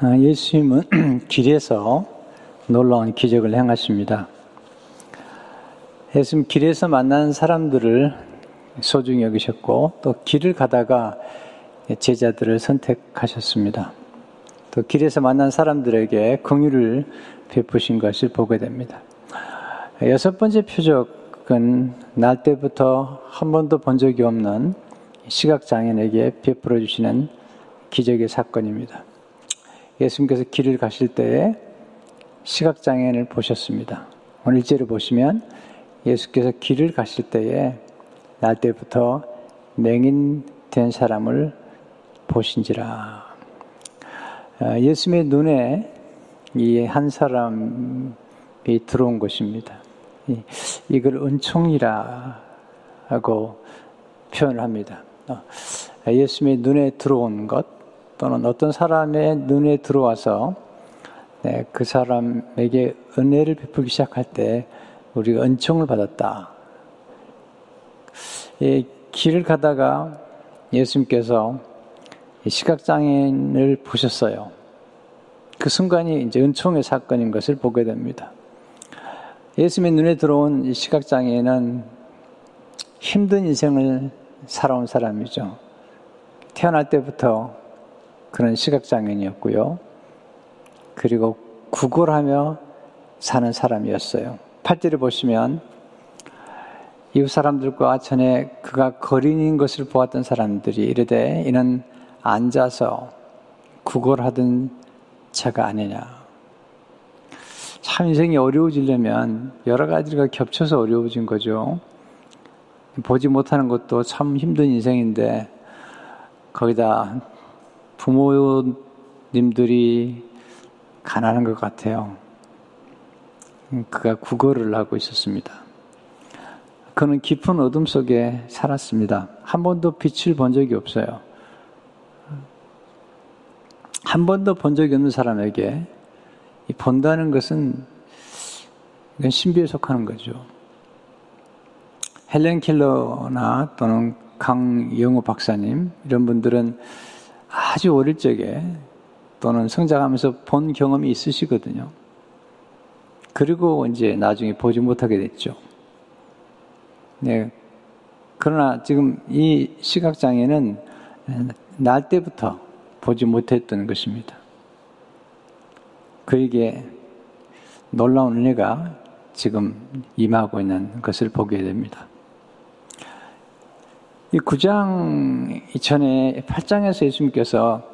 아, 예수님은 길에서 놀라운 기적을 행하십니다. 예수님 길에서 만나는 사람들을 소중히 여기셨고 또 길을 가다가 제자들을 선택하셨습니다. 또 길에서 만난 사람들에게 긍휼을 베푸신 것을 보게 됩니다. 여섯 번째 표적은 날 때부터 한 번도 본 적이 없는 시각 장애인에게 베풀어 주시는 기적의 사건입니다. 예수님께서 길을 가실 때에 시각장애인을 보셨습니다. 오늘 일제를 보시면 예수께서 길을 가실 때에 날 때부터 맹인된 사람을 보신지라. 아, 예수님의 눈에 이 한 사람이 들어온 것입니다. 이걸 은총이라 하고 표현을 합니다. 어, 예수님의 눈에 들어온 것, 또는 어떤 사람의 눈에 들어와서 네, 그 사람에게 은혜를 베풀기 시작할 때 우리가 은총을 받았다. 이 길을 가다가 예수님께서 시각장애인을 보셨어요. 그 순간이 이제 은총의 사건인 것을 보게 됩니다. 예수님의 눈에 들어온 시각장애인은 힘든 인생을 살아온 사람이죠. 태어날 때부터 그런 시각장애인이었고요. 그리고 구걸하며 사는 사람이었어요. 8절을 보시면 이웃 사람들과 전에 그가 거린인 것을 보았던 사람들이 이르되 이는 앉아서 구걸하던 자가 아니냐. 참 인생이 어려워지려면 여러 가지가 겹쳐서 어려워진 거죠. 보지 못하는 것도 참 힘든 인생인데 거기다 부모님들이 가난한 것 같아요. 그가 국어를 하고 있었습니다. 그는 깊은 어둠 속에 살았습니다. 한 번도 빛을 본 적이 없어요. 한 번도 본 적이 없는 사람에게 본다는 것은 신비에 속하는 거죠. 헬렌 킬러나 또는 강영호 박사님 이런 분들은 아주 어릴 적에 또는 성장하면서 본 경험이 있으시거든요. 그리고 이제 나중에 보지 못하게 됐죠. 네. 그러나 지금 이 시각장애는 날 때부터 보지 못했던 것입니다. 그에게 놀라운 은혜가 지금 임하고 있는 것을 보게 됩니다. 이 9장 이전에 8장에서 예수님께서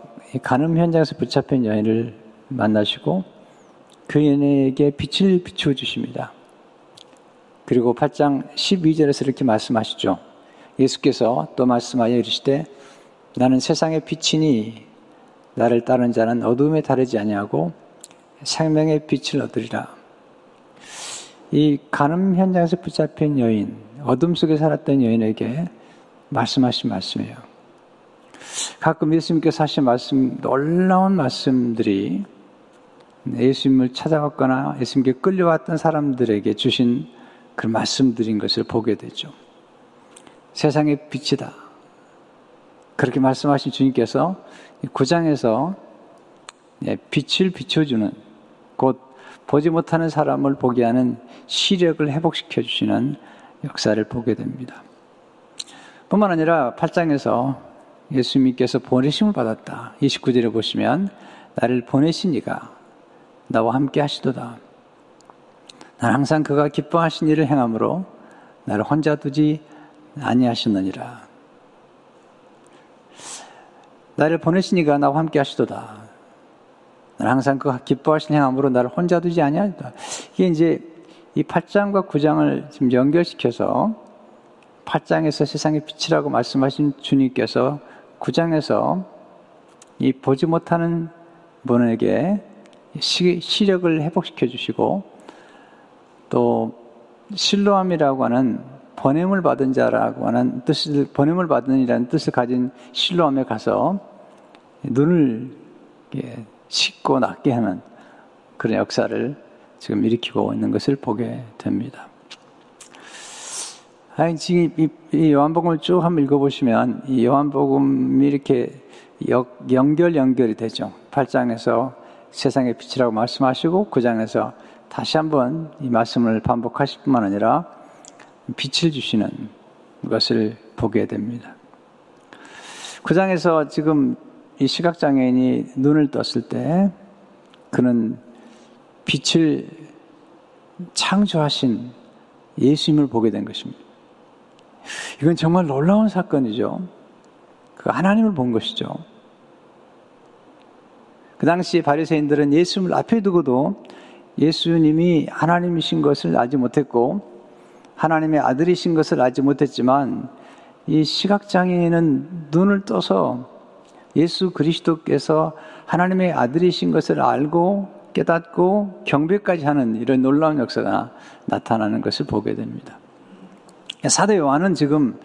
간음 현장에서 붙잡힌 여인을 만나시고 그 여인에게 빛을 비추어 주십니다. 그리고 8장 12절에서 이렇게 말씀하시죠. 예수께서 또 말씀하여 이르시되 나는 세상의 빛이니 나를 따른 자는 어둠에 다르지 아니하고 생명의 빛을 얻으리라. 이 간음 현장에서 붙잡힌 여인, 어둠 속에 살았던 여인에게 말씀하신 말씀이에요. 가끔 예수님께서 하신 말씀, 놀라운 말씀들이 예수님을 찾아왔거나 예수님께 끌려왔던 사람들에게 주신 그 말씀들인 것을 보게 되죠. 세상의 빛이다. 그렇게 말씀하신 주님께서 구장에서 예, 빛을 비춰주는 곧 보지 못하는 사람을 보게 하는 시력을 회복시켜 주시는 역사를 보게 됩니다. 뿐만 아니라 8장에서 예수님께서 보내심을 받았다. 29절에 보시면 나를 보내신 이가 나와 함께 하시도다. 난 항상 그가 기뻐하신 일을 행함으로 나를 혼자 두지 아니하셨느니라. 나를 보내신 이가 나와 함께 하시도다. 난 항상 그가 기뻐하신 행함으로 나를 혼자 두지 아니하다. 이게 이제 이 8장과 9장을 지금 연결시켜서 8장에서 세상의 빛이라고 말씀하신 주님께서 9장에서 이 보지 못하는 분에게 시, 시력을 회복시켜 주시고 또 실로함이라고 하는 번냄을 받은 자라고 하는 뜻을 번냄을 받은 이라는 뜻을 가진 실로함에 가서 눈을 씻고 낫게 하는 그런 역사를 지금 일으키고 있는 것을 보게 됩니다. 아니, 지금 이, 이 요한복음을 쭉 한번 읽어보시면 이 요한복음이 이렇게 역, 연결 연결이 되죠. 8장에서 세상의 빛이라고 말씀하시고 9장에서 다시 한번 이 말씀을 반복하실 뿐만 아니라 빛을 주시는 것을 보게 됩니다. 9장에서 지금 이 시각장애인이 눈을 떴을 때 그는 빛을 창조하신 예수님을 보게 된 것입니다. 이건 정말 놀라운 사건이죠. 그 하나님을 본 것이죠. 그 당시 바리새인들은 예수님을 앞에 두고도 예수님이 하나님이신 것을 알지 못했고 하나님의 아들이신 것을 알지 못했지만 이 시각장애인은 눈을 떠서 예수 그리스도께서 하나님의 아들이신 것을 알고 깨닫고 경배까지 하는 이런 놀라운 역사가 나타나는 것을 보게 됩니다. 사도 요한은 지금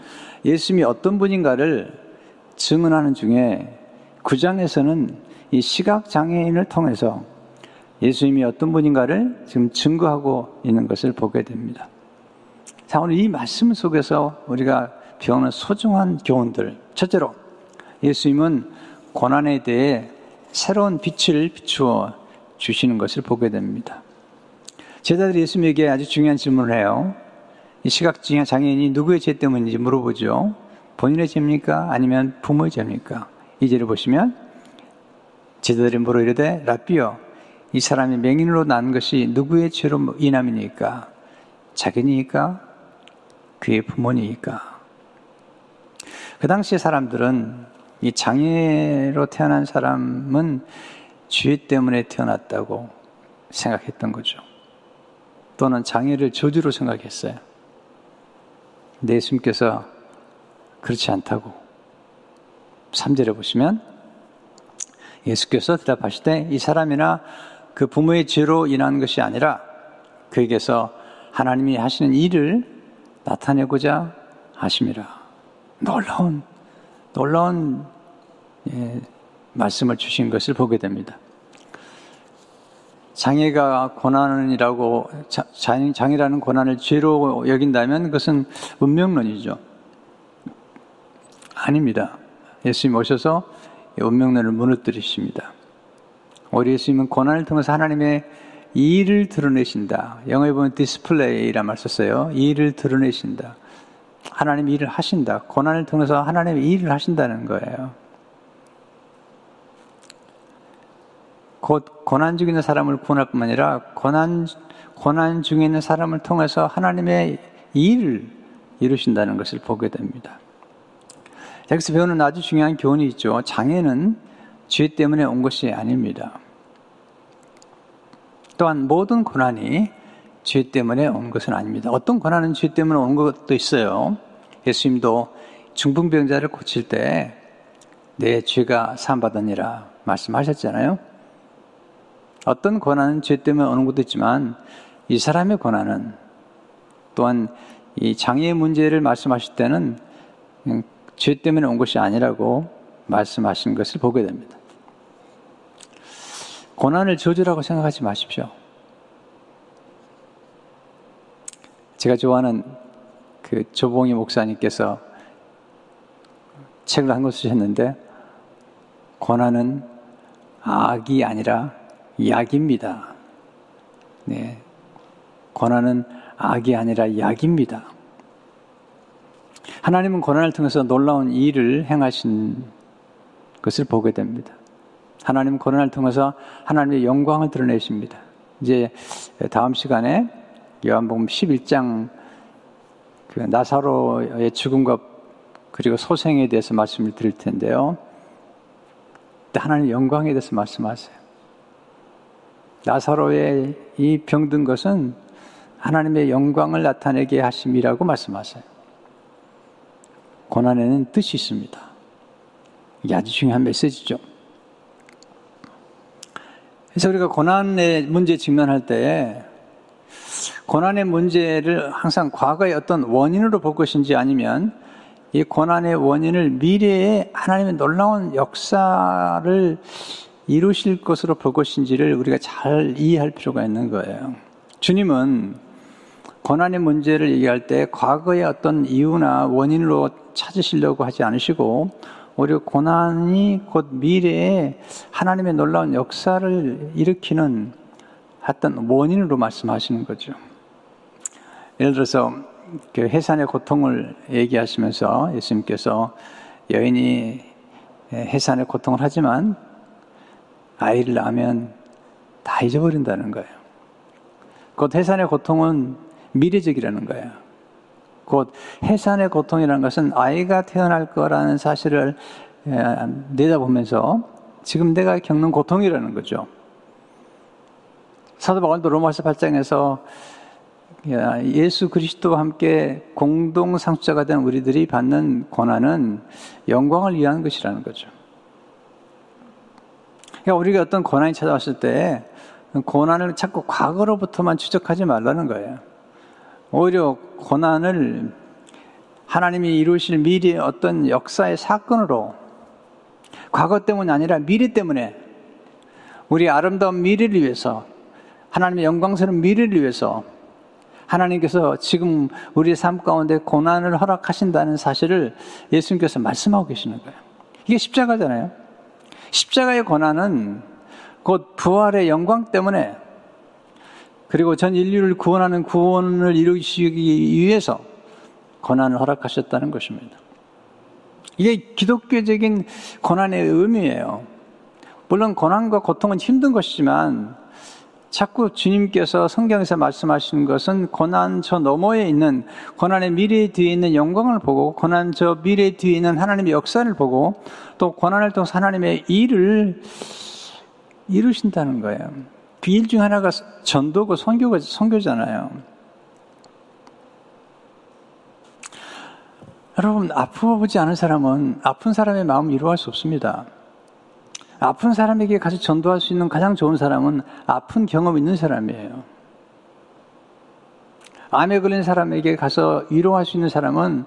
예수님이 어떤 분인가를 증언하는 중에 9장에서는 이 시각장애인을 통해서 예수님이 어떤 분인가를 지금 증거하고 있는 것을 보게 됩니다. 자, 오늘 이 말씀 속에서 우리가 배우는 소중한 교훈들. 첫째로, 예수님은 고난에 대해 새로운 빛을 비추어 주시는 것을 보게 됩니다. 제자들이 예수님에게 아주 중요한 질문을 해요. 이 시각증의 장애인이 누구의 죄 때문인지 물어보죠. 본인의 죄입니까? 아니면 부모의 죄입니까? 이 죄를 보시면 제자들이 물어 이르되 라비어 이 사람이 맹인으로 난 것이 누구의 죄로 인함이니까? 자기니까? 그의 부모니까? 그 당시의 사람들은 이 장애로 태어난 사람은 죄 때문에 태어났다고 생각했던 거죠. 또는 장애를 저주로 생각했어요. 근데 예수님께서 그렇지 않다고 3절에 보시면 예수께서 대답하실 이 사람이나 그 부모의 죄로 인한 것이 아니라 그에게서 하나님이 하시는 일을 나타내고자 하심이라. 놀라운, 놀라운 예, 말씀을 주신 것을 보게 됩니다. 장애가 고난이라고 장애라는 고난을 죄로 여긴다면 그것은 운명론이죠. 아닙니다. 예수님 오셔서 운명론을 무너뜨리십니다. 우리 예수님은 고난을 통해서 하나님의 일을 드러내신다. 영어에 보면 display라 말 썼어요. 일을 드러내신다. 하나님 일을 하신다. 고난을 통해서 하나님의 일을 하신다는 거예요. 곧 고난 중에 있는 사람을 구원할 뿐만 아니라 고난 고난 중에 있는 사람을 통해서 하나님의 일을 이루신다는 것을 보게 됩니다. 여기서 배우는 아주 중요한 교훈이 있죠. 장애는 죄 때문에 온 것이 아닙니다. 또한 모든 고난이 죄 때문에 온 것은 아닙니다. 어떤 고난은 죄 때문에 온 것도 있어요. 예수님도 중풍병자를 고칠 때 내 죄가 사함받으니라 말씀하셨잖아요. 어떤 고난은 죄 때문에 오는 것도 있지만 이 사람의 고난은 또한 이 장애의 문제를 말씀하실 때는 죄 때문에 온 것이 아니라고 말씀하신 것을 보게 됩니다. 고난을 저주라고 생각하지 마십시오. 제가 좋아하는 그 조봉희 목사님께서 책을 한 권 쓰셨는데 고난은 악이 아니라 약입니다. 네. 고난은 악이 아니라 약입니다. 하나님은 고난을 통해서 놀라운 일을 행하신 것을 보게 됩니다. 하나님은 고난을 통해서 하나님의 영광을 드러내십니다. 이제 다음 시간에 요한복음 11장 그 나사로의 죽음과 그리고 소생에 대해서 말씀을 드릴 텐데요. 하나님 영광에 대해서 말씀하세요. 나사로의 이 병든 것은 하나님의 영광을 나타내게 하심이라고 말씀하세요. 고난에는 뜻이 있습니다. 이게 아주 중요한 메시지죠. 그래서 우리가 고난의 문제 직면할 때 고난의 문제를 항상 과거의 어떤 원인으로 볼 것인지 아니면 이 고난의 원인을 미래에 하나님의 놀라운 역사를 이루실 것으로 볼 것인지를 우리가 잘 이해할 필요가 있는 거예요. 주님은 고난의 문제를 얘기할 때 과거의 어떤 이유나 원인으로 찾으시려고 하지 않으시고 오히려 고난이 곧 미래에 하나님의 놀라운 역사를 일으키는 어떤 원인으로 말씀하시는 거죠. 예를 들어서 그 해산의 고통을 얘기하시면서 예수님께서 여인이 해산의 고통을 하지만 아이를 낳으면 다 잊어버린다는 거예요. 곧 해산의 고통은 미래적이라는 거예요. 곧 해산의 고통이라는 것은 아이가 태어날 거라는 사실을 내다보면서 지금 내가 겪는 고통이라는 거죠. 사도 바울도 로마서 8장에서 예수 그리스도와 함께 공동 상수자가 된 우리들이 받는 고난은 영광을 위한 것이라는 거죠. 그러니까 우리가 어떤 고난이 찾아왔을 때 고난을 자꾸 과거로부터만 추적하지 말라는 거예요. 오히려 고난을 하나님이 이루실 미래의 어떤 역사의 사건으로 과거 때문이 아니라 미래 때문에 우리 아름다운 미래를 위해서 하나님의 영광스러운 미래를 위해서 하나님께서 지금 우리의 삶 가운데 고난을 허락하신다는 사실을 예수님께서 말씀하고 계시는 거예요. 이게 십자가잖아요. 십자가의 고난은 곧 부활의 영광 때문에 그리고 전 인류를 구원하는 구원을 이루시기 위해서 고난을 허락하셨다는 것입니다. 이게 기독교적인 고난의 의미예요. 물론 고난과 고통은 힘든 것이지만 자꾸 주님께서 성경에서 말씀하시는 것은 고난 저 너머에 있는 고난의 미래 뒤에 있는 영광을 보고 고난 저 미래 뒤에 있는 하나님의 역사를 보고 또 고난을 통해서 하나님의 일을 이루신다는 거예요. 그 일 중 하나가 전도고 선교가 선교잖아요. 여러분 아프지 않은 사람은 아픈 사람의 마음을 이루할 수 없습니다. 아픈 사람에게 가서 전도할 수 있는 가장 좋은 사람은 아픈 경험 있는 사람이에요. 암에 걸린 사람에게 가서 위로할 수 있는 사람은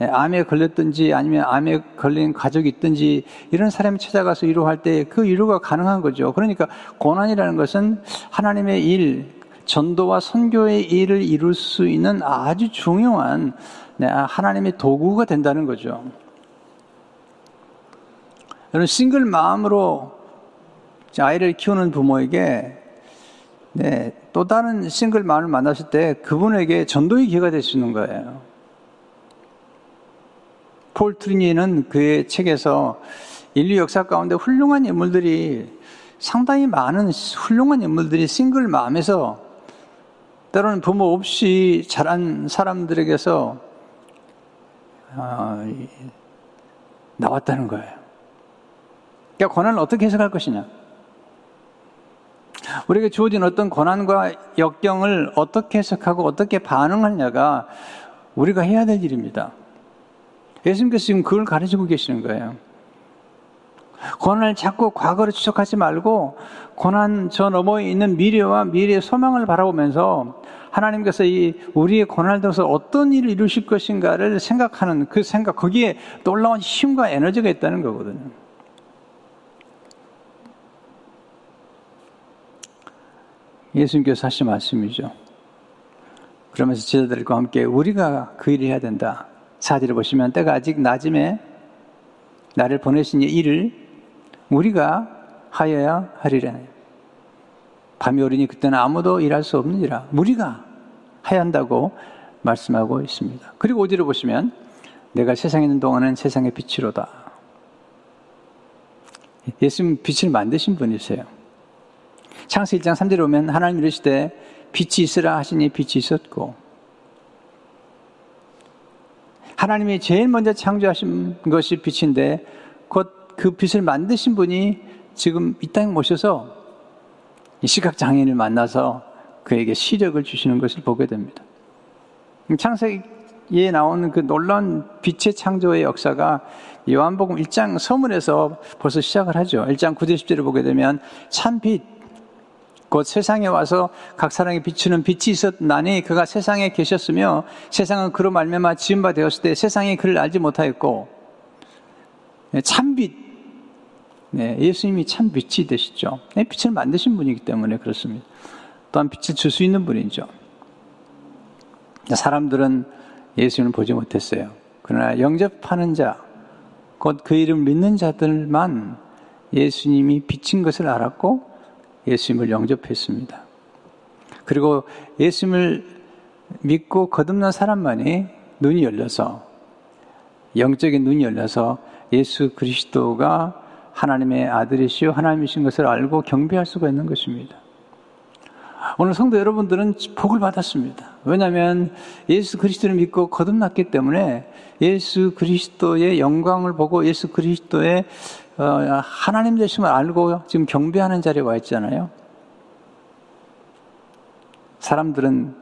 암에 걸렸든지 아니면 암에 걸린 가족이 있든지 이런 사람이 찾아가서 위로할 때 그 위로가 가능한 거죠. 그러니까 고난이라는 것은 하나님의 일, 전도와 선교의 일을 이룰 수 있는 아주 중요한 하나님의 도구가 된다는 거죠. 여러분 싱글 마음으로 아이를 키우는 부모에게 네, 또 다른 싱글 마음을 만났을 때 그분에게 전도의 기회가 될 수 있는 거예요. 폴 트리니는 그의 책에서 인류 역사 가운데 훌륭한 인물들이 상당히 많은 훌륭한 인물들이 싱글 마음에서 때로는 부모 없이 자란 사람들에게서 어, 나왔다는 거예요. 그러니까 고난을 어떻게 해석할 것이냐? 우리에게 주어진 어떤 고난과 역경을 어떻게 해석하고 어떻게 반응하냐가 우리가 해야 될 일입니다. 예수님께서 지금 그걸 가르치고 계시는 거예요. 고난을 자꾸 과거로 추적하지 말고 고난 저 너머에 있는 미래와 미래의 소망을 바라보면서 하나님께서 이 우리의 고난을 통해서 어떤 일을 이루실 것인가를 생각하는 그 생각 거기에 놀라운 힘과 에너지가 있다는 거거든요. 예수님께서 하신 말씀이죠. 그러면서 제자들과 함께 우리가 그 일을 해야 된다. 사절을 보시면 때가 아직 낮음에 나를 보내신 일을 우리가 하여야 하리라. 밤이 오리니 그때는 아무도 일할 수 없느니라. 우리가 해야 한다고 말씀하고 있습니다. 그리고 오지를 보시면 내가 세상에 있는 동안은 세상의 빛이로다. 예수님 빛을 만드신 분이세요. 창세 1장 3절에 보면 하나님 이르시되 빛이 있으라 하시니 빛이 있었고 하나님이 제일 먼저 창조하신 것이 빛인데 곧 그 빛을 만드신 분이 지금 이 땅에 모셔서 시각 장애인을 만나서 그에게 시력을 주시는 것을 보게 됩니다. 창세기에 나오는 그 놀라운 빛의 창조의 역사가 요한복음 1장 서문에서 벌써 시작을 하죠. 1장 9절 10절을 보게 되면 참 빛, 곧 세상에 와서 각 사람에게 비추는 빛이 있었나니 그가 세상에 계셨으며 세상은 그로 말미암아 지은 바 되었을 때 세상이 그를 알지 못하였고 네, 참빛 네, 예수님이 참 빛이 되시죠. 네, 빛을 만드신 분이기 때문에 그렇습니다. 또한 빛을 줄 수 있는 분이죠. 사람들은 예수님을 보지 못했어요. 그러나 영접하는 자, 곧 그 이름 믿는 자들만 예수님이 비친 것을 알았고 예수님을 영접했습니다. 그리고 예수님을 믿고 거듭난 사람만이 눈이 열려서 영적인 눈이 열려서 예수 그리스도가 하나님의 아들이시요 하나님이신 것을 알고 경배할 수가 있는 것입니다. 오늘 성도 여러분들은 복을 받았습니다. 왜냐하면 예수 그리스도를 믿고 거듭났기 때문에 예수 그리스도의 영광을 보고 예수 그리스도의 어, 하나님 되심을 알고 지금 경배하는 자리에 와 있잖아요. 사람들은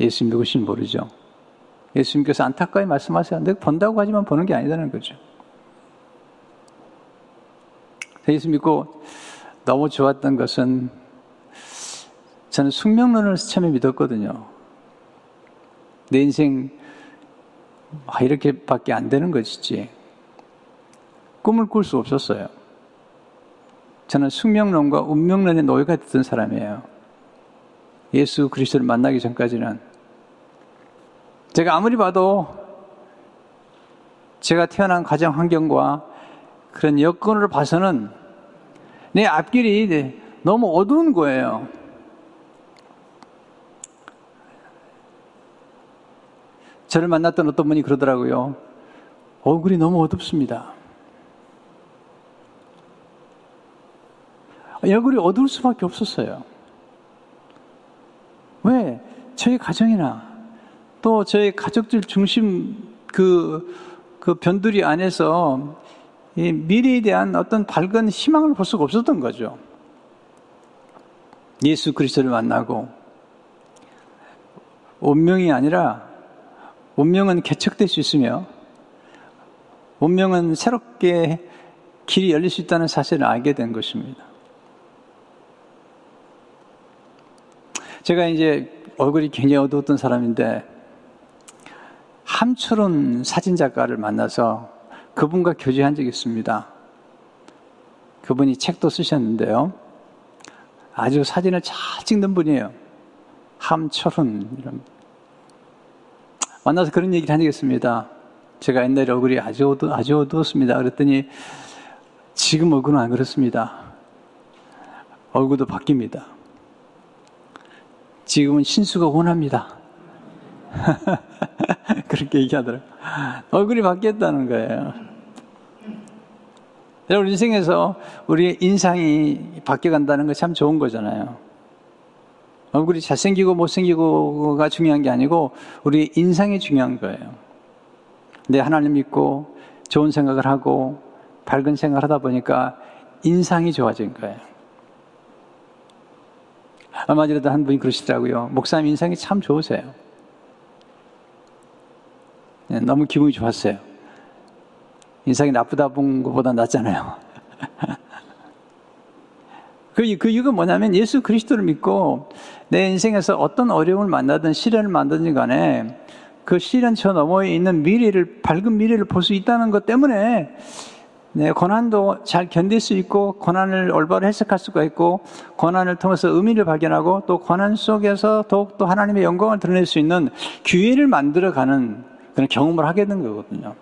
예수 누구신 모르죠. 예수님께서 안타까이 말씀하세요. 내가 본다고 하지만 보는 게 아니다는 거죠. 예수 믿고 너무 좋았던 것은 저는 숙명론을 처음에 믿었거든요. 내 인생 아, 이렇게밖에 안 되는 것이지. 꿈을 꿀 수 없었어요. 저는 숙명론과 운명론의 노예가 됐던 사람이에요. 예수 그리스도를 만나기 전까지는 제가 아무리 봐도 제가 태어난 가정 환경과 그런 여건을 봐서는 내 앞길이 너무 어두운 거예요. 저를 만났던 어떤 분이 그러더라고요. 얼굴이 너무 어둡습니다. 얼굴이 어두울 수밖에 없었어요. 왜? 저희 가정이나 또 저희 가족들 중심 그, 그 변두리 안에서 이 미래에 대한 어떤 밝은 희망을 볼 수가 없었던 거죠. 예수 그리스도를 만나고 운명이 아니라 운명은 개척될 수 있으며 운명은 새롭게 길이 열릴 수 있다는 사실을 알게 된 것입니다. 제가 이제 얼굴이 굉장히 어두웠던 사람인데 함철은 사진작가를 만나서 그분과 교제한 적이 있습니다. 그분이 책도 쓰셨는데요. 아주 사진을 잘 찍는 분이에요. 함철훈 이런 만나서 그런 얘기를 한 적이 있습니다. 제가 옛날에 얼굴이 아주, 어두, 아주 어두웠습니다. 그랬더니 지금 얼굴은 안 그렇습니다. 얼굴도 바뀝니다. 지금은 신수가 원합니다. 그렇게 얘기하더라고요. 얼굴이 바뀌었다는 거예요. 여러분, 인생에서 우리의 인상이 바뀌어간다는 거 참 좋은 거잖아요. 얼굴이 잘생기고 못생기고가 중요한 게 아니고 우리 인상이 중요한 거예요. 내 하나님 믿고 좋은 생각을 하고 밝은 생각을 하다 보니까 인상이 좋아진 거예요. 얼마 전에도 한 분이 그러시더라고요. 목사님 인상이 참 좋으세요. 네, 너무 기분이 좋았어요. 인상이 나쁘다 본 것보다 낫잖아요. 그, 그 이유가 뭐냐면 예수 그리스도를 믿고 내 인생에서 어떤 어려움을 만나든 시련을 만나든 간에 그 시련 저 너머에 있는 미래를, 밝은 미래를 볼 수 있다는 것 때문에 네, 고난도 잘 견딜 수 있고, 고난을 올바로 해석할 수가 있고, 고난을 통해서 의미를 발견하고, 또 고난 속에서 더욱더 하나님의 영광을 드러낼 수 있는 기회를 만들어가는 그런 경험을 하게 된 거거든요.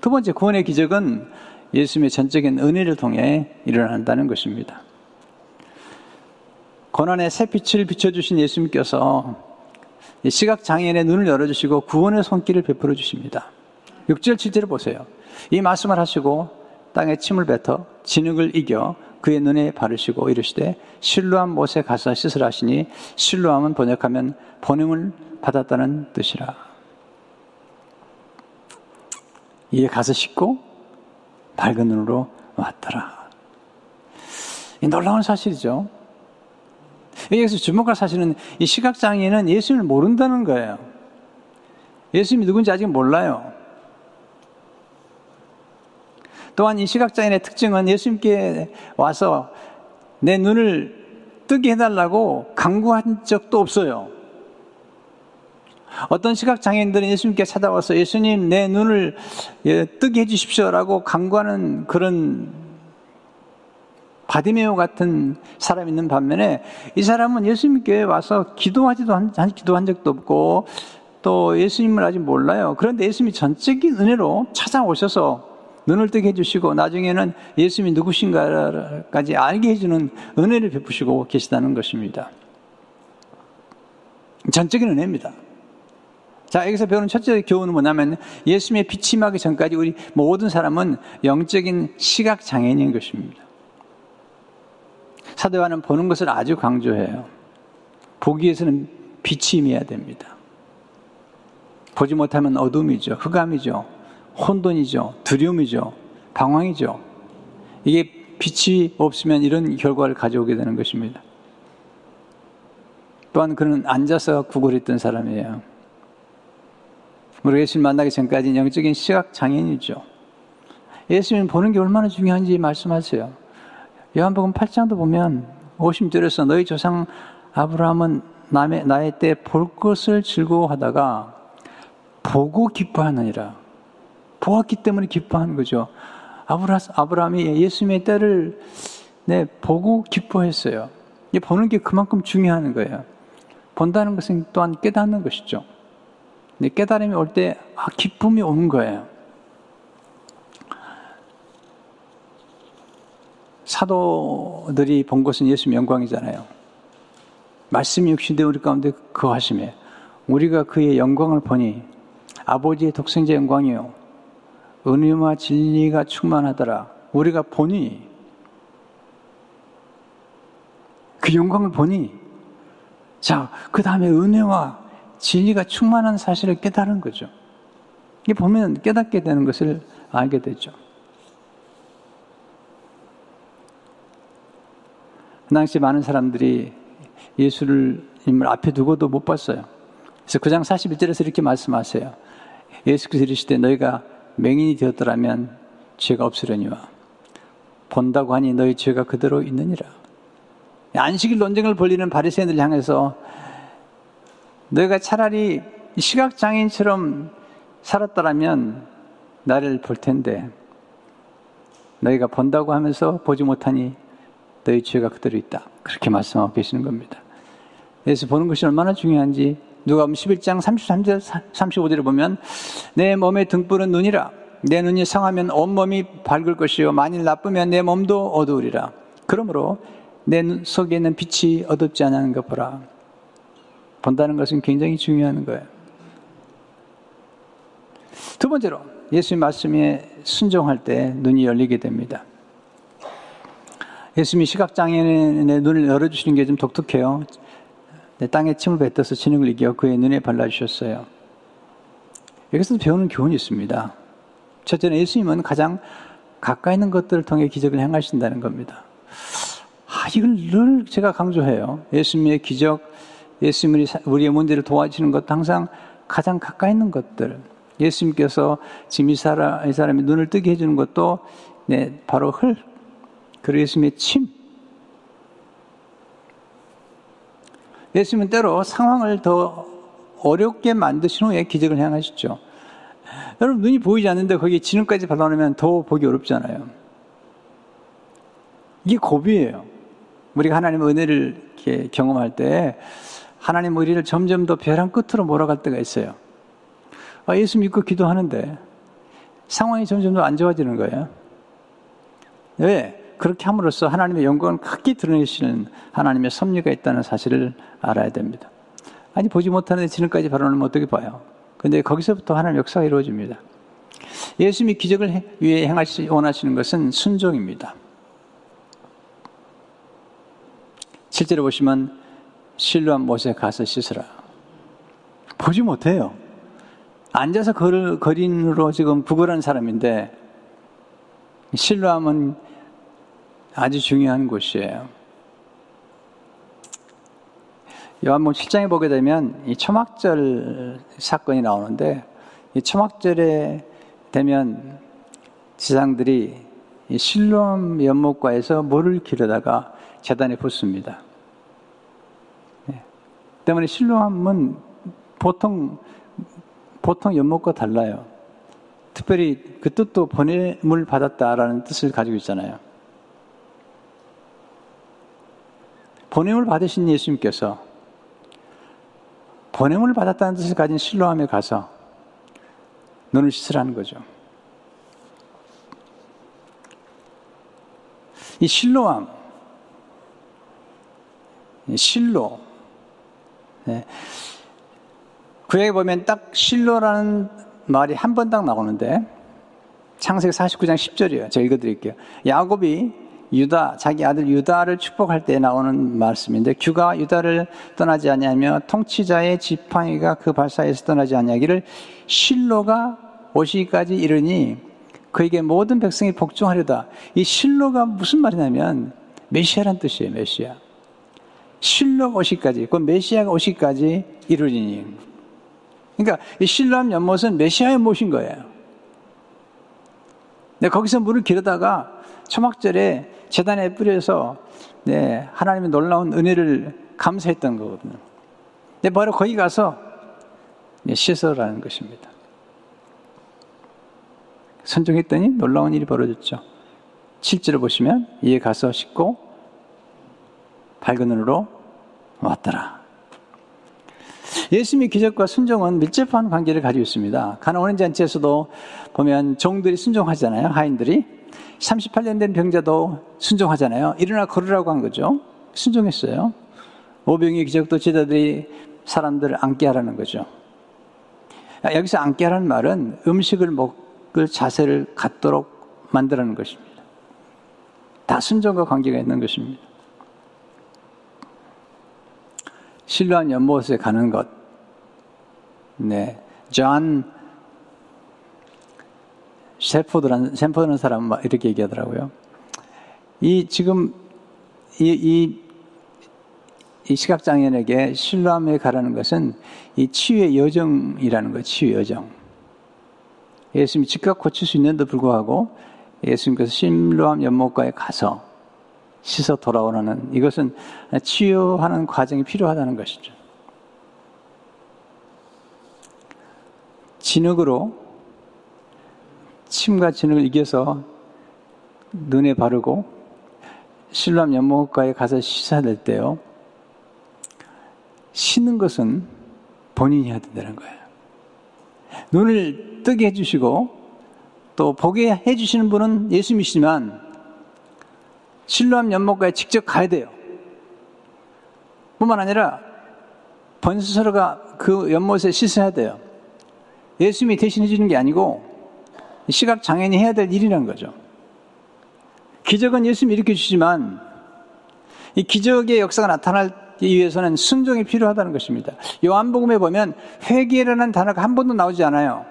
두 번째 구원의 기적은 예수님의 전적인 은혜를 통해 일어난다는 것입니다. 고난의 새 빛을 비춰주신 예수님께서 시각장애인의 눈을 열어주시고 구원의 손길을 베풀어 주십니다. 6절 7절을 보세요. 이 말씀을 하시고 땅에 침을 뱉어 진흙을 이겨 그의 눈에 바르시고 이르시되 실로암 못에 가서 씻으라 하시니 실로암은 번역하면 본음을 받았다는 뜻이라. 이에 가서 씻고 밝은 눈으로 왔더라. 이 놀라운 사실이죠. 여기서 주목할 사실은 이 시각장애는 예수님을 모른다는 거예요. 예수님이 누군지 아직 몰라요. 또한 이 시각장애인의 특징은 예수님께 와서 내 눈을 뜨게 해달라고 강구한 적도 없어요. 어떤 시각장애인들은 예수님께 찾아와서 예수님 내 눈을 예, 뜨게 해주십시오라고 강구하는 그런 바디메오 같은 사람이 있는 반면에 이 사람은 예수님께 와서 기도하지도 한, 기도한 적도 없고 또또 예수님을 아직 몰라요. 그런데 예수님이 전적인 은혜로 찾아오셔서 눈을 뜨게 해주시고 나중에는 예수님이 누구신가까지 알게 해주는 은혜를 베푸시고 계시다는 것입니다. 전적인 은혜입니다. 자, 여기서 배우는 첫째 교훈은 뭐냐면 예수님의 빛이 임하기 전까지 우리 모든 사람은 영적인 시각 장애인인 것입니다. 사도 요한은 보는 것을 아주 강조해요. 보기 위해서는 빛이 임해야 됩니다. 보지 못하면 어둠이죠. 흑암이죠. 혼돈이죠. 두려움이죠. 방황이죠. 이게 빛이 없으면 이런 결과를 가져오게 되는 것입니다. 또한 그는 앉아서 구걸했던 사람이에요. 우리 예수님 만나기 전까지 영적인 시각 장애인이죠. 예수님 보는 게 얼마나 중요한지 말씀하세요. 요한복음 8장도 보면 50절에서 너희 조상 아브라함은 남의, 나의 때 볼 것을 즐거워하다가 보고 기뻐하느니라. 보았기 때문에 기뻐하는 거죠. 아브라, 아브라함이 예수님의 때를 네, 보고 기뻐했어요. 보는 게 그만큼 중요한 거예요. 본다는 것은 또한 깨닫는 것이죠. 깨달음이 올 때, 아, 기쁨이 오는 거예요. 사도들이 본 것은 예수님 영광이잖아요. 말씀이 육신되 우리 가운데 거하심에 우리가 그의 영광을 보니 아버지의 독생자 영광이요 은혜와 진리가 충만하더라. 우리가 보니 그 영광을 보니 자, 그 다음에 은혜와 진리가 충만한 사실을 깨달은 거죠. 이게 보면 깨닫게 되는 것을 알게 되죠. 그 당시 많은 사람들이 예수를 임을 앞에 두고도 못 봤어요. 그래서 9장 41절에서 이렇게 말씀하세요. 예수께서 이르시되 너희가 맹인이 되었더라면 죄가 없으려니와 본다고 하니 너희 죄가 그대로 있느니라. 안식일 논쟁을 벌리는 바리새인들 향해서 너희가 차라리 시각 장애인처럼 살았더라면 나를 볼 텐데 너희가 본다고 하면서 보지 못하니 너희 죄가 그대로 있다. 그렇게 말씀하고 계시는 겁니다. 그래서 보는 것이 얼마나 중요한지 누가 11장 33절 35절에 보면 내 몸의 등불은 눈이라 내 눈이 상하면 온 몸이 밝을 것이요 만일 나쁘면 내 몸도 어두우리라. 그러므로 내 속에 있는 빛이 어둡지 않은 것 보라. 본다는 것은 굉장히 중요한 거예요. 두 번째로 예수님 말씀에 순종할 때 눈이 열리게 됩니다. 예수님이 시각장애인의 눈을 열어주시는 게 좀 독특해요. 땅에 침을 뱉어서 진흙을 이겨 그의 눈에 발라주셨어요. 여기서 배우는 교훈이 있습니다. 첫째는 예수님은 가장 가까이 있는 것들을 통해 기적을 행하신다는 겁니다. 아, 이걸 늘 제가 강조해요. 예수님의 기적, 예수님이 우리의 문제를 도와주시는 것도 항상 가장 가까이 있는 것들. 예수님께서 지금 이, 사람, 이 사람이 눈을 뜨게 해주는 것도 네, 바로 흘, 그리고 예수님의 침. 예수님은 때로 상황을 더 어렵게 만드신 후에 기적을 행하시죠. 여러분, 눈이 보이지 않는데 거기에 진흙까지 발라놓으면 더 보기 어렵잖아요. 이게 고비예요. 우리가 하나님의 은혜를 이렇게 경험할 때 하나님 우리를 점점 더 벼랑 끝으로 몰아갈 때가 있어요. 아, 예수 믿고 기도하는데 상황이 점점 더 안 좋아지는 거예요. 왜? 그렇게 함으로써 하나님의 영광을 크게 드러내시는 하나님의 섭리가 있다는 사실을 알아야 됩니다. 아니, 보지 못하는데 지능까지 발언하면 어떻게 봐요? 근데 거기서부터 하나님 역사가 이루어집니다. 예수님이 기적을 위해 행하시, 원하시는 것은 순종입니다. 실제로 보시면 실로한 못에 가서 씻으라. 보지 못해요. 앉아서 걸, 거린으로 지금 구걸하는 사람인데 실로함은 아주 중요한 곳이에요. 요한복 7장에 보게 되면 이 초막절 사건이 나오는데 이 초막절에 되면 지상들이 이 실로암 연못가에서 물을 기르다가 재단에 붓습니다. 네. 때문에 실로암은 보통 보통 연못과 달라요. 특별히 그 뜻도 보냄을 받았다라는 뜻을 가지고 있잖아요. 보냄을 받으신 예수님께서 보냄을 받았다는 뜻을 가진 신로함에 가서 눈을 씻으라는 거죠. 이 실로함, 실로. 네. 구약에 보면 딱 실로라는 말이 한 번 딱 나오는데 창세기 49장 10절이에요. 제가 읽어드릴게요. 야곱이 유다, 자기 아들 유다를 축복할 때 나오는 말씀인데 규가 유다를 떠나지 아니하며 통치자의 지팡이가 그 발사에서 떠나지 아니하기를 실로가 오시기까지 이르니 그에게 모든 백성이 복종하려다. 이 실로가 무슨 말이냐면 메시아란 뜻이에요. 메시아. 실로 오시기까지, 그 메시아가 오시기까지 이르리니. 그러니까 이 실로함 연못은 메시아의 못인 거예요. 네, 거기서 물을 기르다가 초막절에 재단에 뿌려서 네, 하나님의 놀라운 은혜를 감사했던 거거든요. 네, 바로 거기 가서 네, 씻어라는 것입니다. 선정했더니 놀라운 일이 벌어졌죠. 7절을 보시면 이에 가서 씻고 밝은 눈으로 왔더라. 예수님의 기적과 순종은 밀접한 관계를 가지고 있습니다. 가나오는 잔치에서도 보면 종들이 순종하잖아요. 하인들이. 38년 된 병자도 순종하잖아요. 일어나 걸으라고 한 거죠. 순종했어요. 오병이어 기적도 제자들이 사람들을 앉게 하라는 거죠. 여기서 앉게 하라는 말은 음식을 먹을 자세를 갖도록 만들라는 것입니다. 다 순종과 관계가 있는 것입니다. 실로암 연못에 가는 것. 네. 존 셰포드라는, 셰포드라는 사람 이렇게 얘기하더라고요. 이, 지금, 이, 이, 이 시각장애인에게 신뢰함에 가라는 것은 이 치유의 여정이라는 거예요. 치유 여정. 예수님이 즉각 고칠 수 있는데도 불구하고 예수님께서 신뢰함 연못가에 가서 씻어 돌아오라는 이것은 치유하는 과정이 필요하다는 것이죠. 진흙으로 침과 진흙을 이겨서 눈에 바르고 신람 연못가에 가서 씻어야 될 때요. 씻는 것은 본인이 해야 된다는 거예요. 눈을 뜨게 해주시고 또 보게 해주시는 분은 예수님이시지만 실로암 연못가에 직접 가야 돼요. 뿐만 아니라 번스스로가 그 연못에 씻어야 돼요. 예수님이 대신해 주는 게 아니고 시각 장애인이 해야 될 일이라는 거죠. 기적은 예수님이 일으켜 주지만 이 기적의 역사가 나타나기 위해서는 순종이 필요하다는 것입니다. 요한복음에 보면 회개라는 단어가 한 번도 나오지 않아요.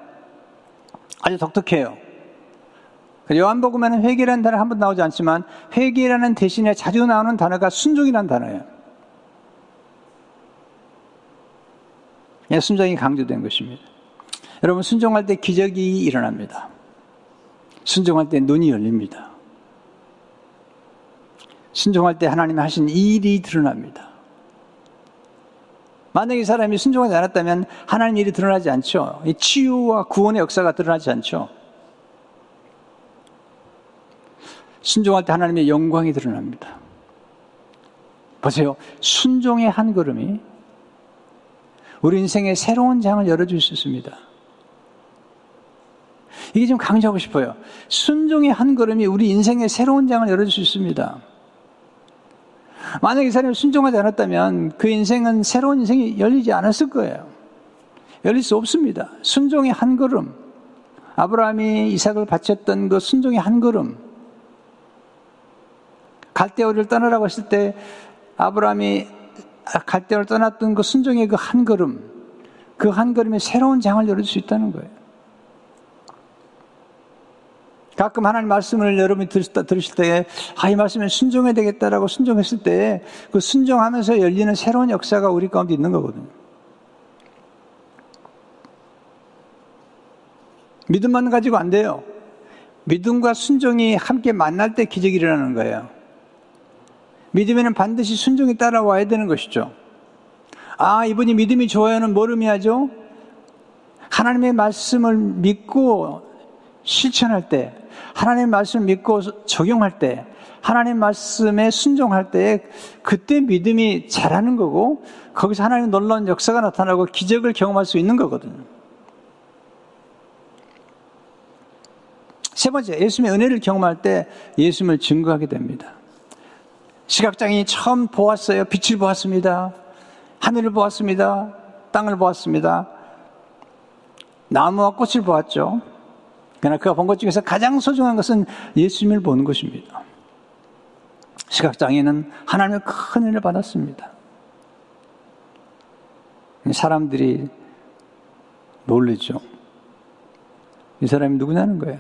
아주 독특해요. 요한복음에는 회개라는 단어 한 번 나오지 않지만 회개라는 대신에 자주 나오는 단어가 순종이라는 단어예요. 예, 순종이 강조된 것입니다. 여러분 순종할 때 기적이 일어납니다. 순종할 때 눈이 열립니다. 순종할 때 하나님 하신 일이 드러납니다. 만약에 사람이 순종하지 않았다면 하나님 일이 드러나지 않죠. 치유와 구원의 역사가 드러나지 않죠. 순종할 때 하나님의 영광이 드러납니다. 보세요. 순종의 한 걸음이 우리 인생의 새로운 장을 열어줄 수 있습니다. 이게 좀 강조하고 싶어요. 순종의 한 걸음이 우리 인생의 새로운 장을 열어줄 수 있습니다. 만약에 이 사람이 순종하지 않았다면 그 인생은 새로운 인생이 열리지 않았을 거예요. 열릴 수 없습니다. 순종의 한 걸음. 아브라함이 이삭을 바쳤던 그 순종의 한 걸음. 갈대오를 떠나라고 했을 때 아브라함이 갈대오를 떠났던 그 순종의 그 한 걸음, 그 한 걸음에 새로운 장을 열어줄 수 있다는 거예요. 가끔 하나님 말씀을 여러분이 들으실 때, 아, 이 말씀에 순종해야 되겠다라고 순종했을 때, 그 순종하면서 열리는 새로운 역사가 우리 가운데 있는 거거든요. 믿음만 가지고 안 돼요. 믿음과 순종이 함께 만날 때 기적이 일어나는 거예요. 믿음에는 반드시 순종이 따라와야 되는 것이죠. 아, 이분이 믿음이 좋아요는 뭘 의미하죠? 하나님의 말씀을 믿고 실천할 때, 하나님의 말씀을 믿고 적용할 때, 하나님 말씀에 순종할 때 그때 믿음이 자라는 거고 거기서 하나님 놀라운 역사가 나타나고 기적을 경험할 수 있는 거거든요. 세 번째, 예수님의 은혜를 경험할 때 예수님을 증거하게 됩니다. 시각장애인이 처음 보았어요. 빛을 보았습니다. 하늘을 보았습니다. 땅을 보았습니다. 나무와 꽃을 보았죠. 그러나 그가 본 것 중에서 가장 소중한 것은 예수님을 보는 것입니다. 시각장애는 하나님의 큰 은혜를 받았습니다. 사람들이 놀래죠. 이 사람이 누구냐는 거예요.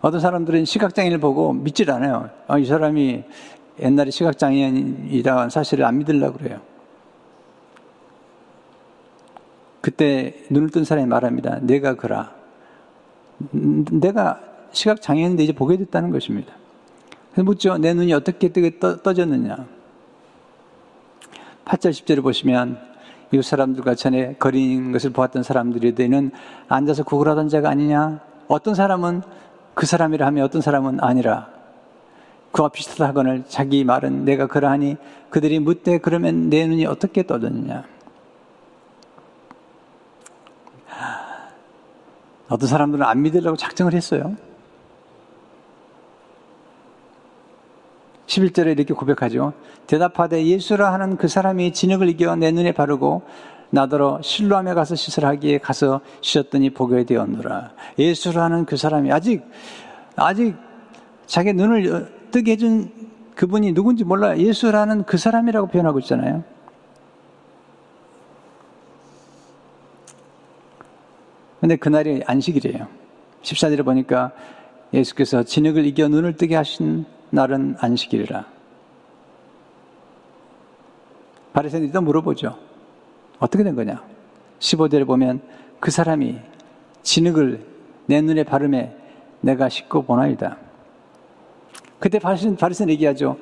어떤 사람들은 시각장애인을 보고 믿질 않아요. 아, 이 사람이 옛날에 시각장애인이라는 사실을 안 믿으려고 그래요. 그때 눈을 뜬 사람이 말합니다. 내가 그라. 내가 시각 장애인인데 이제 보게 됐다는 것입니다. 그래서 묻죠. 내 눈이 어떻게 뜨게 떠, 떠졌느냐. 8절 10절을 보시면 이웃 사람들과 전에 거리는 것을 보았던 사람들이 되는 앉아서 구걸하던 자가 아니냐. 어떤 사람은 그 사람이라 하면 어떤 사람은 아니라 그와 비슷하다 하거늘 자기 말은 내가 그러하니 그들이 묻되 그러면 내 눈이 어떻게 떠졌느냐. 어떤 사람들은 안 믿으려고 작정을 했어요. 11절에 이렇게 고백하죠. 대답하되 예수라 하는 그 사람이 진흙을 이겨 내 눈에 바르고 나더러 실로함에 가서 시설하기에 가서 쉬었더니 보게 되었노라. 예수라 하는 그 사람이 아직 아직 자기 눈을 뜨게 해준 그분이 누군지 몰라 예수라는 그 사람이라고 표현하고 있잖아요. 근데 그날이 안식일이에요. 14절에 보니까 예수께서 진흙을 이겨 눈을 뜨게 하신 날은 안식일이라. 바리새인들이 또 물어보죠. 어떻게 된 거냐? 15절에 보면 그 사람이 진흙을 내 눈에 바르매 내가 씻고 보나이다. 그때 바리새인 바리새인 얘기하죠.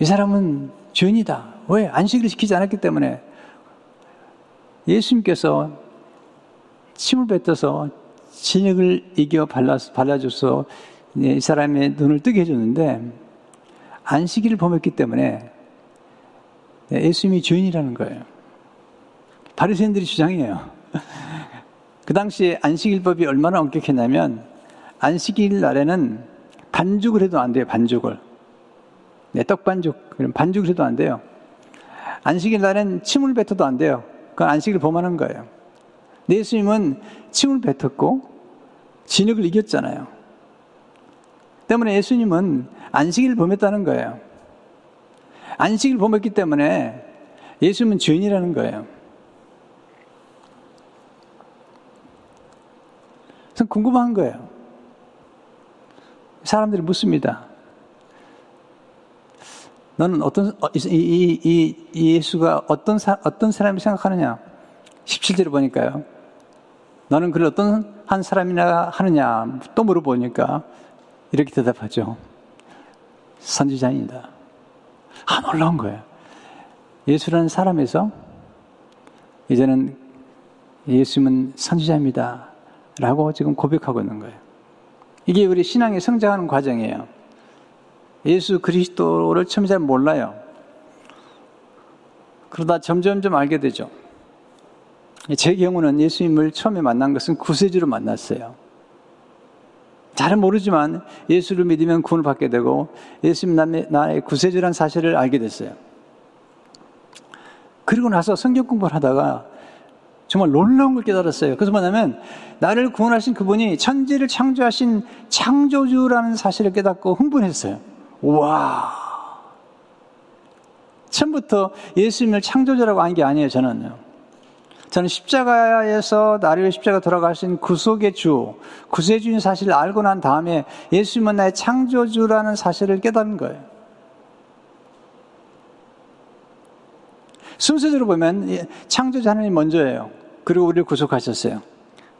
이 사람은 죄인이다. 왜? 안식일을 지키지 않았기 때문에 예수님께서 침을 뱉어서 진흙을 이겨 발라, 발라줘서 이 사람의 눈을 뜨게 해줬는데 안식일을 범했기 때문에 예수님이 죄인이라는 거예요. 바리새인들이 주장해요. 그 당시에 안식일법이 얼마나 엄격했냐면 안식일 날에는 반죽을 해도 안 돼요. 반죽을. 네, 떡 반죽. 반죽을 해도 안 돼요. 안식일 날엔 침을 뱉어도 안 돼요. 그건 안식일 범하는 거예요. 예수님은 침을 뱉었고 진흙을 이겼잖아요. 때문에 예수님은 안식일을 범했다는 거예요. 안식일을 범했기 때문에 예수님은 죄인이라는 거예요. 그래서 궁금한 거예요. 사람들이 묻습니다. 너는 어떤, 어, 이, 이, 이 예수가 어떤, 사, 어떤 사람이 생각하느냐? 17절에 보니까요. 너는 그를 어떤 한 사람이나 하느냐? 또 물어보니까 이렇게 대답하죠. 선지자입니다. 아, 놀라운 거예요. 예수라는 사람에서 이제는 예수님은 선지자입니다. 라고 지금 고백하고 있는 거예요. 이게 우리 신앙이 성장하는 과정이에요. 예수 그리스도를 처음 잘 몰라요. 그러다 점점점 알게 되죠. 제 경우는 예수님을 처음에 만난 것은 구세주로 만났어요. 잘은 모르지만 예수를 믿으면 구원을 받게 되고 예수님 나의 구세주란 사실을 알게 됐어요. 그리고 나서 성경 공부를 하다가 정말 놀라운 걸 깨달았어요. 그래서 뭐냐면 나를 구원하신 그분이 천지를 창조하신 창조주라는 사실을 깨닫고 흥분했어요. 와. 처음부터 예수님을 창조주라고 한 게 아니에요, 저는요. 저는 십자가에서 나를 십자가 돌아가신 구속의 주, 구세주인 사실을 알고 난 다음에 예수님은 나의 창조주라는 사실을 깨닫는 거예요. 순서대로 보면 창조주 하나님 먼저예요. 그리고 우리를 구속하셨어요.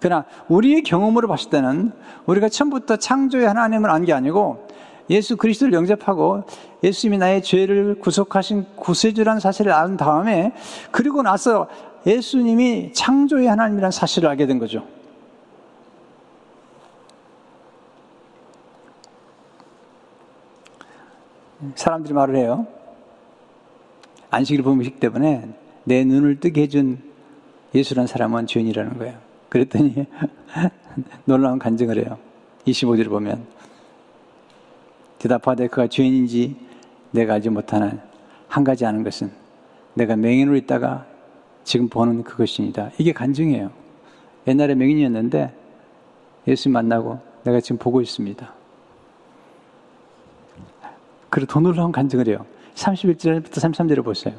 그러나 우리의 경험으로 봤을 때는 우리가 처음부터 창조의 하나님을 안 게 아니고 예수 그리스도를 영접하고 예수님이 나의 죄를 구속하신 구세주라는 사실을 안 다음에 그리고 나서 예수님이 창조의 하나님이라는 사실을 알게 된 거죠. 사람들이 말을 해요. 안식일 범식 때문에 내 눈을 뜨게 해준 예수란 사람은 주인이라는 거예요. 그랬더니 놀라운 간증을 해요. 25절을 보면 대답하되 그가 주인인지 내가 알지 못하는 한 가지 아는 것은 내가 맹인으로 있다가 지금 보는 그것입니다. 이게 간증이에요. 옛날에 맹인이었는데 예수 만나고 내가 지금 보고 있습니다. 그리고 더 놀라운 간증을 해요. 31절부터 33절을 보세요.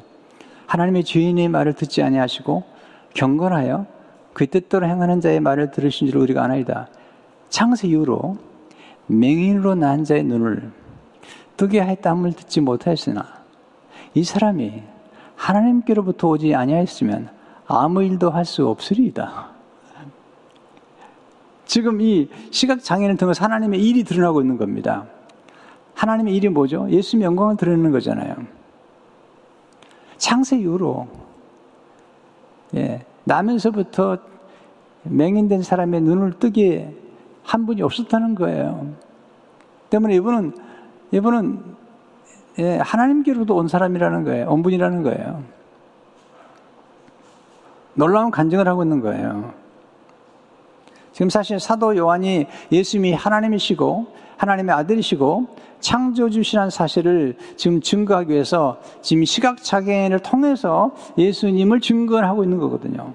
하나님의 죄인의 말을 듣지 아니하시고 경건하여 그 뜻대로 행하는 자의 말을 들으신 줄 우리가 아나이다. 창세 이후로 맹인으로 난 자의 눈을 뜨게 하였다 함을 듣지 못하였으나 이 사람이 하나님께로부터 오지 아니하였으면 아무 일도 할 수 없으리이다. 지금 이 시각 장애를 통해서 하나님의 일이 드러나고 있는 겁니다. 하나님의 일이 뭐죠? 예수의 영광을 드러내는 거잖아요. 창세 이후로 예, 나면서부터 맹인된 사람의 눈을 뜨게 한 분이 없었다는 거예요. 때문에 이분은 이분은 예, 하나님께로도 온 사람이라는 거예요. 온 분이라는 거예요. 놀라운 간증을 하고 있는 거예요. 지금 사실 사도 요한이 예수님이 하나님이시고 하나님의 아들이시고 창조주시라는 사실을 지금 증거하기 위해서 지금 시각장애인을 통해서 예수님을 증거하고 있는 거거든요.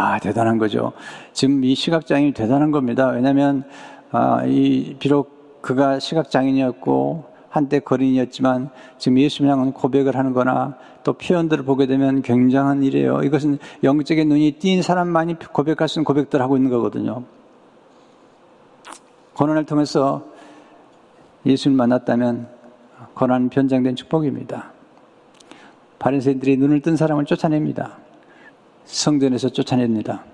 아, 대단한 거죠. 지금 이 시각장애인이 대단한 겁니다. 왜냐하면, 아, 이, 비록 그가 시각장애인이었고, 한때 거린이었지만, 지금 예수님 향은 고백을 하는 거나, 또 표현들을 보게 되면 굉장한 일이에요. 이것은 영적인 눈이 띈 사람만이 고백할 수 있는 고백들을 하고 있는 거거든요. 고난을 통해서 예수를 만났다면, 고난 변장된 축복입니다. 바리새인들이 눈을 뜬 사람을 쫓아냅니다. 성전에서 쫓아냅니다.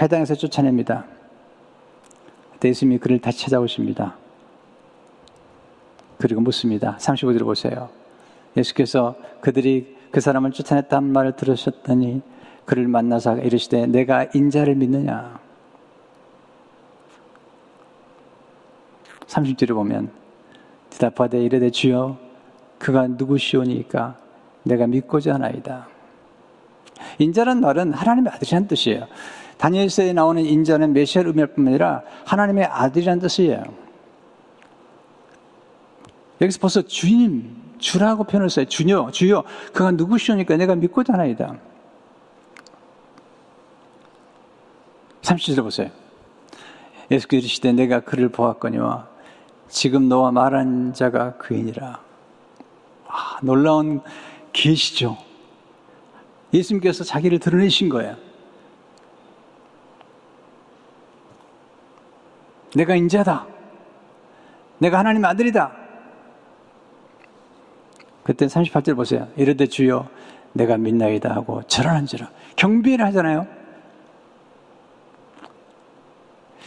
회당에서 쫓아냅니다. 예수님이 그를 다시 찾아오십니다. 그리고 묻습니다. 35절 보세요. 예수께서 그들이 그 사람을 쫓아냈다는 말을 들으셨더니 그를 만나서 이르시되 내가 인자를 믿느냐? 30절에 보면 대답하되 이르되 주여 그가 누구시오니까 내가 믿고자 하나이다. 인자란 말은 하나님의 아들이라는 뜻이에요. 다니엘서에 나오는 인자는 메시아를 의미할 뿐만 아니라 하나님의 아들이라는 뜻이에요. 여기서 벌써 주님, 주라고 표현을 써요. 주여, 주여. 그가 누구시오니까 내가 믿고자 하나이다. 30절 보세요. 예수께서 이르시되 내가 그를 보았거니와 지금 너와 말한 자가 그이니라. 아, 놀라운 계시죠. 예수님께서 자기를 드러내신 거예요. 내가 인자다. 내가 하나님의 아들이다. 그때 38절 보세요. 이르되 주여 내가 믿나이다 하고 절하는지라. 경배를 하잖아요.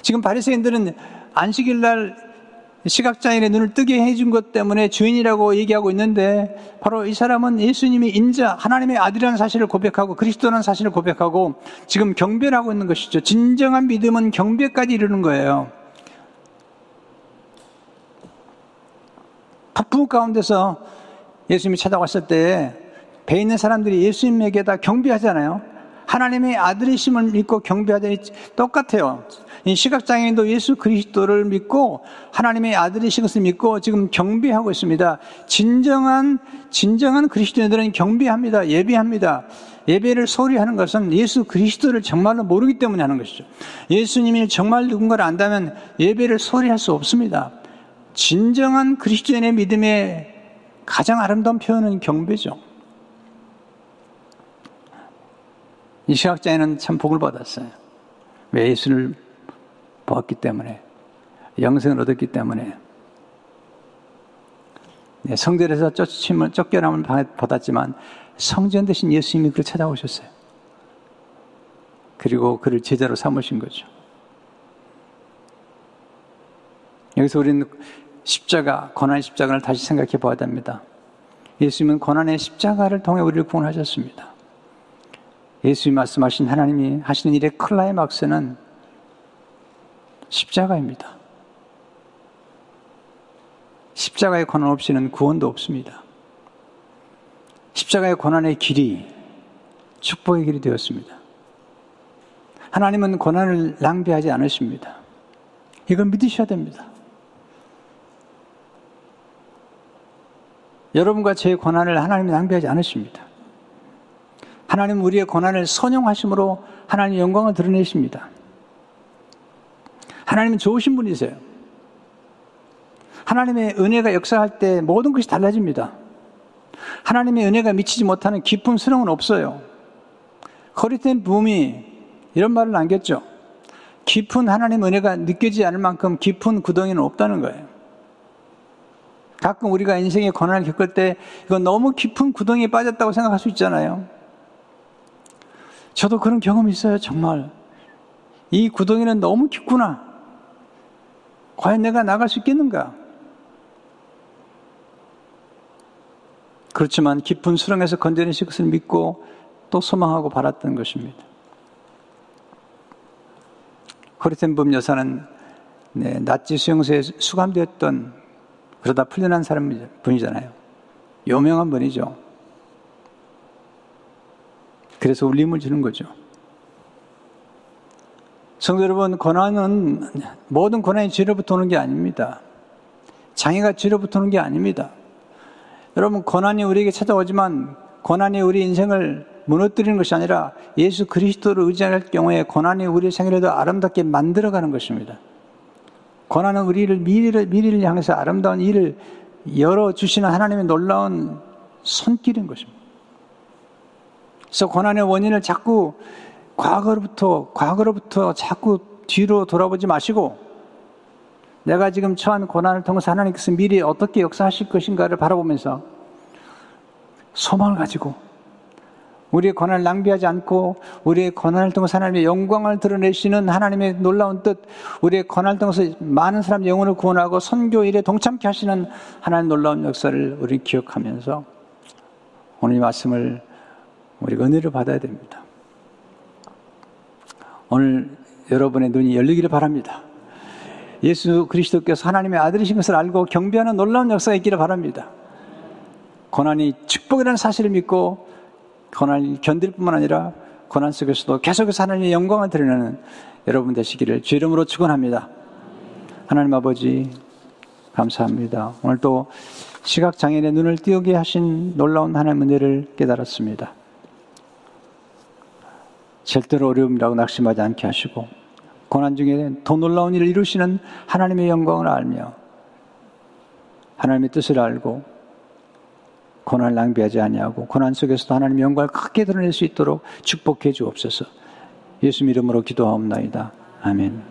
지금 바리새인들은 안식일 날 시각장애인의 눈을 뜨게 해준 것 때문에 주인이라고 얘기하고 있는데 바로 이 사람은 예수님이 인자 하나님의 아들이라는 사실을 고백하고 그리스도라는 사실을 고백하고 지금 경배를 하고 있는 것이죠. 진정한 믿음은 경배까지 이르는 거예요. 폭풍 가운데서 예수님이 찾아왔을 때 배 있는 사람들이 예수님에게 다 경배하잖아요. 하나님의 아들이심을 믿고 경배하더니 똑같아요. 시각장애인도 예수 그리스도를 믿고 하나님의 아들이신 것을 믿고 지금 경배하고 있습니다. 진정한, 진정한 그리스도인들은 경배합니다. 예배합니다. 예배를 소리 하는 것은 예수 그리스도를 정말로 모르기 때문에 하는 것이죠. 예수님이 정말 누군가를 안다면 예배를 소리할 수 없습니다. 진정한 그리스도인의 믿음의 가장 아름다운 표현은 경배죠. 이 시각장애는 참 복을 받았어요. 왜 예수를 보았기 때문에, 영생을 얻었기 때문에. 네, 성전에서 쫓침을, 쫓겨남을 받았지만 성전 대신 예수님이 그를 찾아오셨어요. 그리고 그를 제자로 삼으신 거죠. 여기서 우리는 십자가, 고난의 십자가를 다시 생각해 보아야 됩니다. 예수님은 고난의 십자가를 통해 우리를 구원하셨습니다. 예수님 말씀하신 하나님이 하시는 일의 클라이막스는 십자가입니다. 십자가의 고난 없이는 구원도 없습니다. 십자가의 고난의 길이 축복의 길이 되었습니다. 하나님은 고난을 낭비하지 않으십니다. 이걸 믿으셔야 됩니다. 여러분과 제 고난을 하나님이 낭비하지 않으십니다. 하나님 우리의 고난을 선용하심으로 하나님 영광을 드러내십니다. 하나님은 좋으신 분이세요. 하나님의 은혜가 역사할 때 모든 것이 달라집니다. 하나님의 은혜가 미치지 못하는 깊은 수렁은 없어요. 커리텐 붐이 이런 말을 남겼죠. 깊은 하나님 은혜가 느껴지지 않을 만큼 깊은 구덩이는 없다는 거예요. 가끔 우리가 인생의 고난을 겪을 때 이건 너무 깊은 구덩이에 빠졌다고 생각할 수 있잖아요. 저도 그런 경험이 있어요, 정말. 이 구덩이는 너무 깊구나. 과연 내가 나갈 수 있겠는가? 그렇지만 깊은 수렁에서 건져내실 것을 믿고 또 소망하고 바랐던 것입니다. 코리텐범 여사는 네, 나치 수용소에 수감되었던 그러다 풀려난 사람 분이잖아요. 유명한 분이죠. 그래서 울림을 주는 거죠. 성도 여러분, 고난은 모든 고난이 죄로부터 오는 게 아닙니다. 장애가 죄로부터 오는 게 아닙니다. 여러분, 고난이 우리에게 찾아오지만 고난이 우리 인생을 무너뜨리는 것이 아니라 예수 그리스도를 의지할 경우에 고난이 우리 생애를 더 아름답게 만들어가는 것입니다. 고난은 우리를 미래를, 미래를 향해서 아름다운 일을 열어주시는 하나님의 놀라운 손길인 것입니다. 그래서 고난의 원인을 자꾸 과거로부터, 과거로부터 자꾸 뒤로 돌아보지 마시고 내가 지금 처한 고난을 통해서 하나님께서 미리 어떻게 역사하실 것인가를 바라보면서 소망을 가지고 우리의 고난을 낭비하지 않고 우리의 고난을 통해서 하나님의 영광을 드러내시는 하나님의 놀라운 뜻, 우리의 고난을 통해서 많은 사람 영혼을 구원하고 선교 일에 동참케 하시는 하나님 놀라운 역사를 우리 기억하면서 오늘 이 말씀을 우리가 은혜를 받아야 됩니다. 오늘 여러분의 눈이 열리기를 바랍니다. 예수 그리스도께서 하나님의 아들이신 것을 알고 경배하는 놀라운 역사가 있기를 바랍니다. 고난이 축복이라는 사실을 믿고 고난을 견딜 뿐만 아니라 고난 속에서도 계속해서 하나님의 영광을 드리는 여러분 되시기를 주 이름으로 축원합니다. 하나님 아버지 감사합니다. 오늘 또 시각 장애인의 눈을 띄우게 하신 놀라운 하나님의 은혜를 깨달았습니다. 절대로 어려움이라고 낙심하지 않게 하시고 고난 중에 더 놀라운 일을 이루시는 하나님의 영광을 알며 하나님의 뜻을 알고 고난을 낭비하지 아니하고 고난 속에서도 하나님의 영광을 크게 드러낼 수 있도록 축복해 주옵소서. 예수 이름으로 기도하옵나이다. 아멘.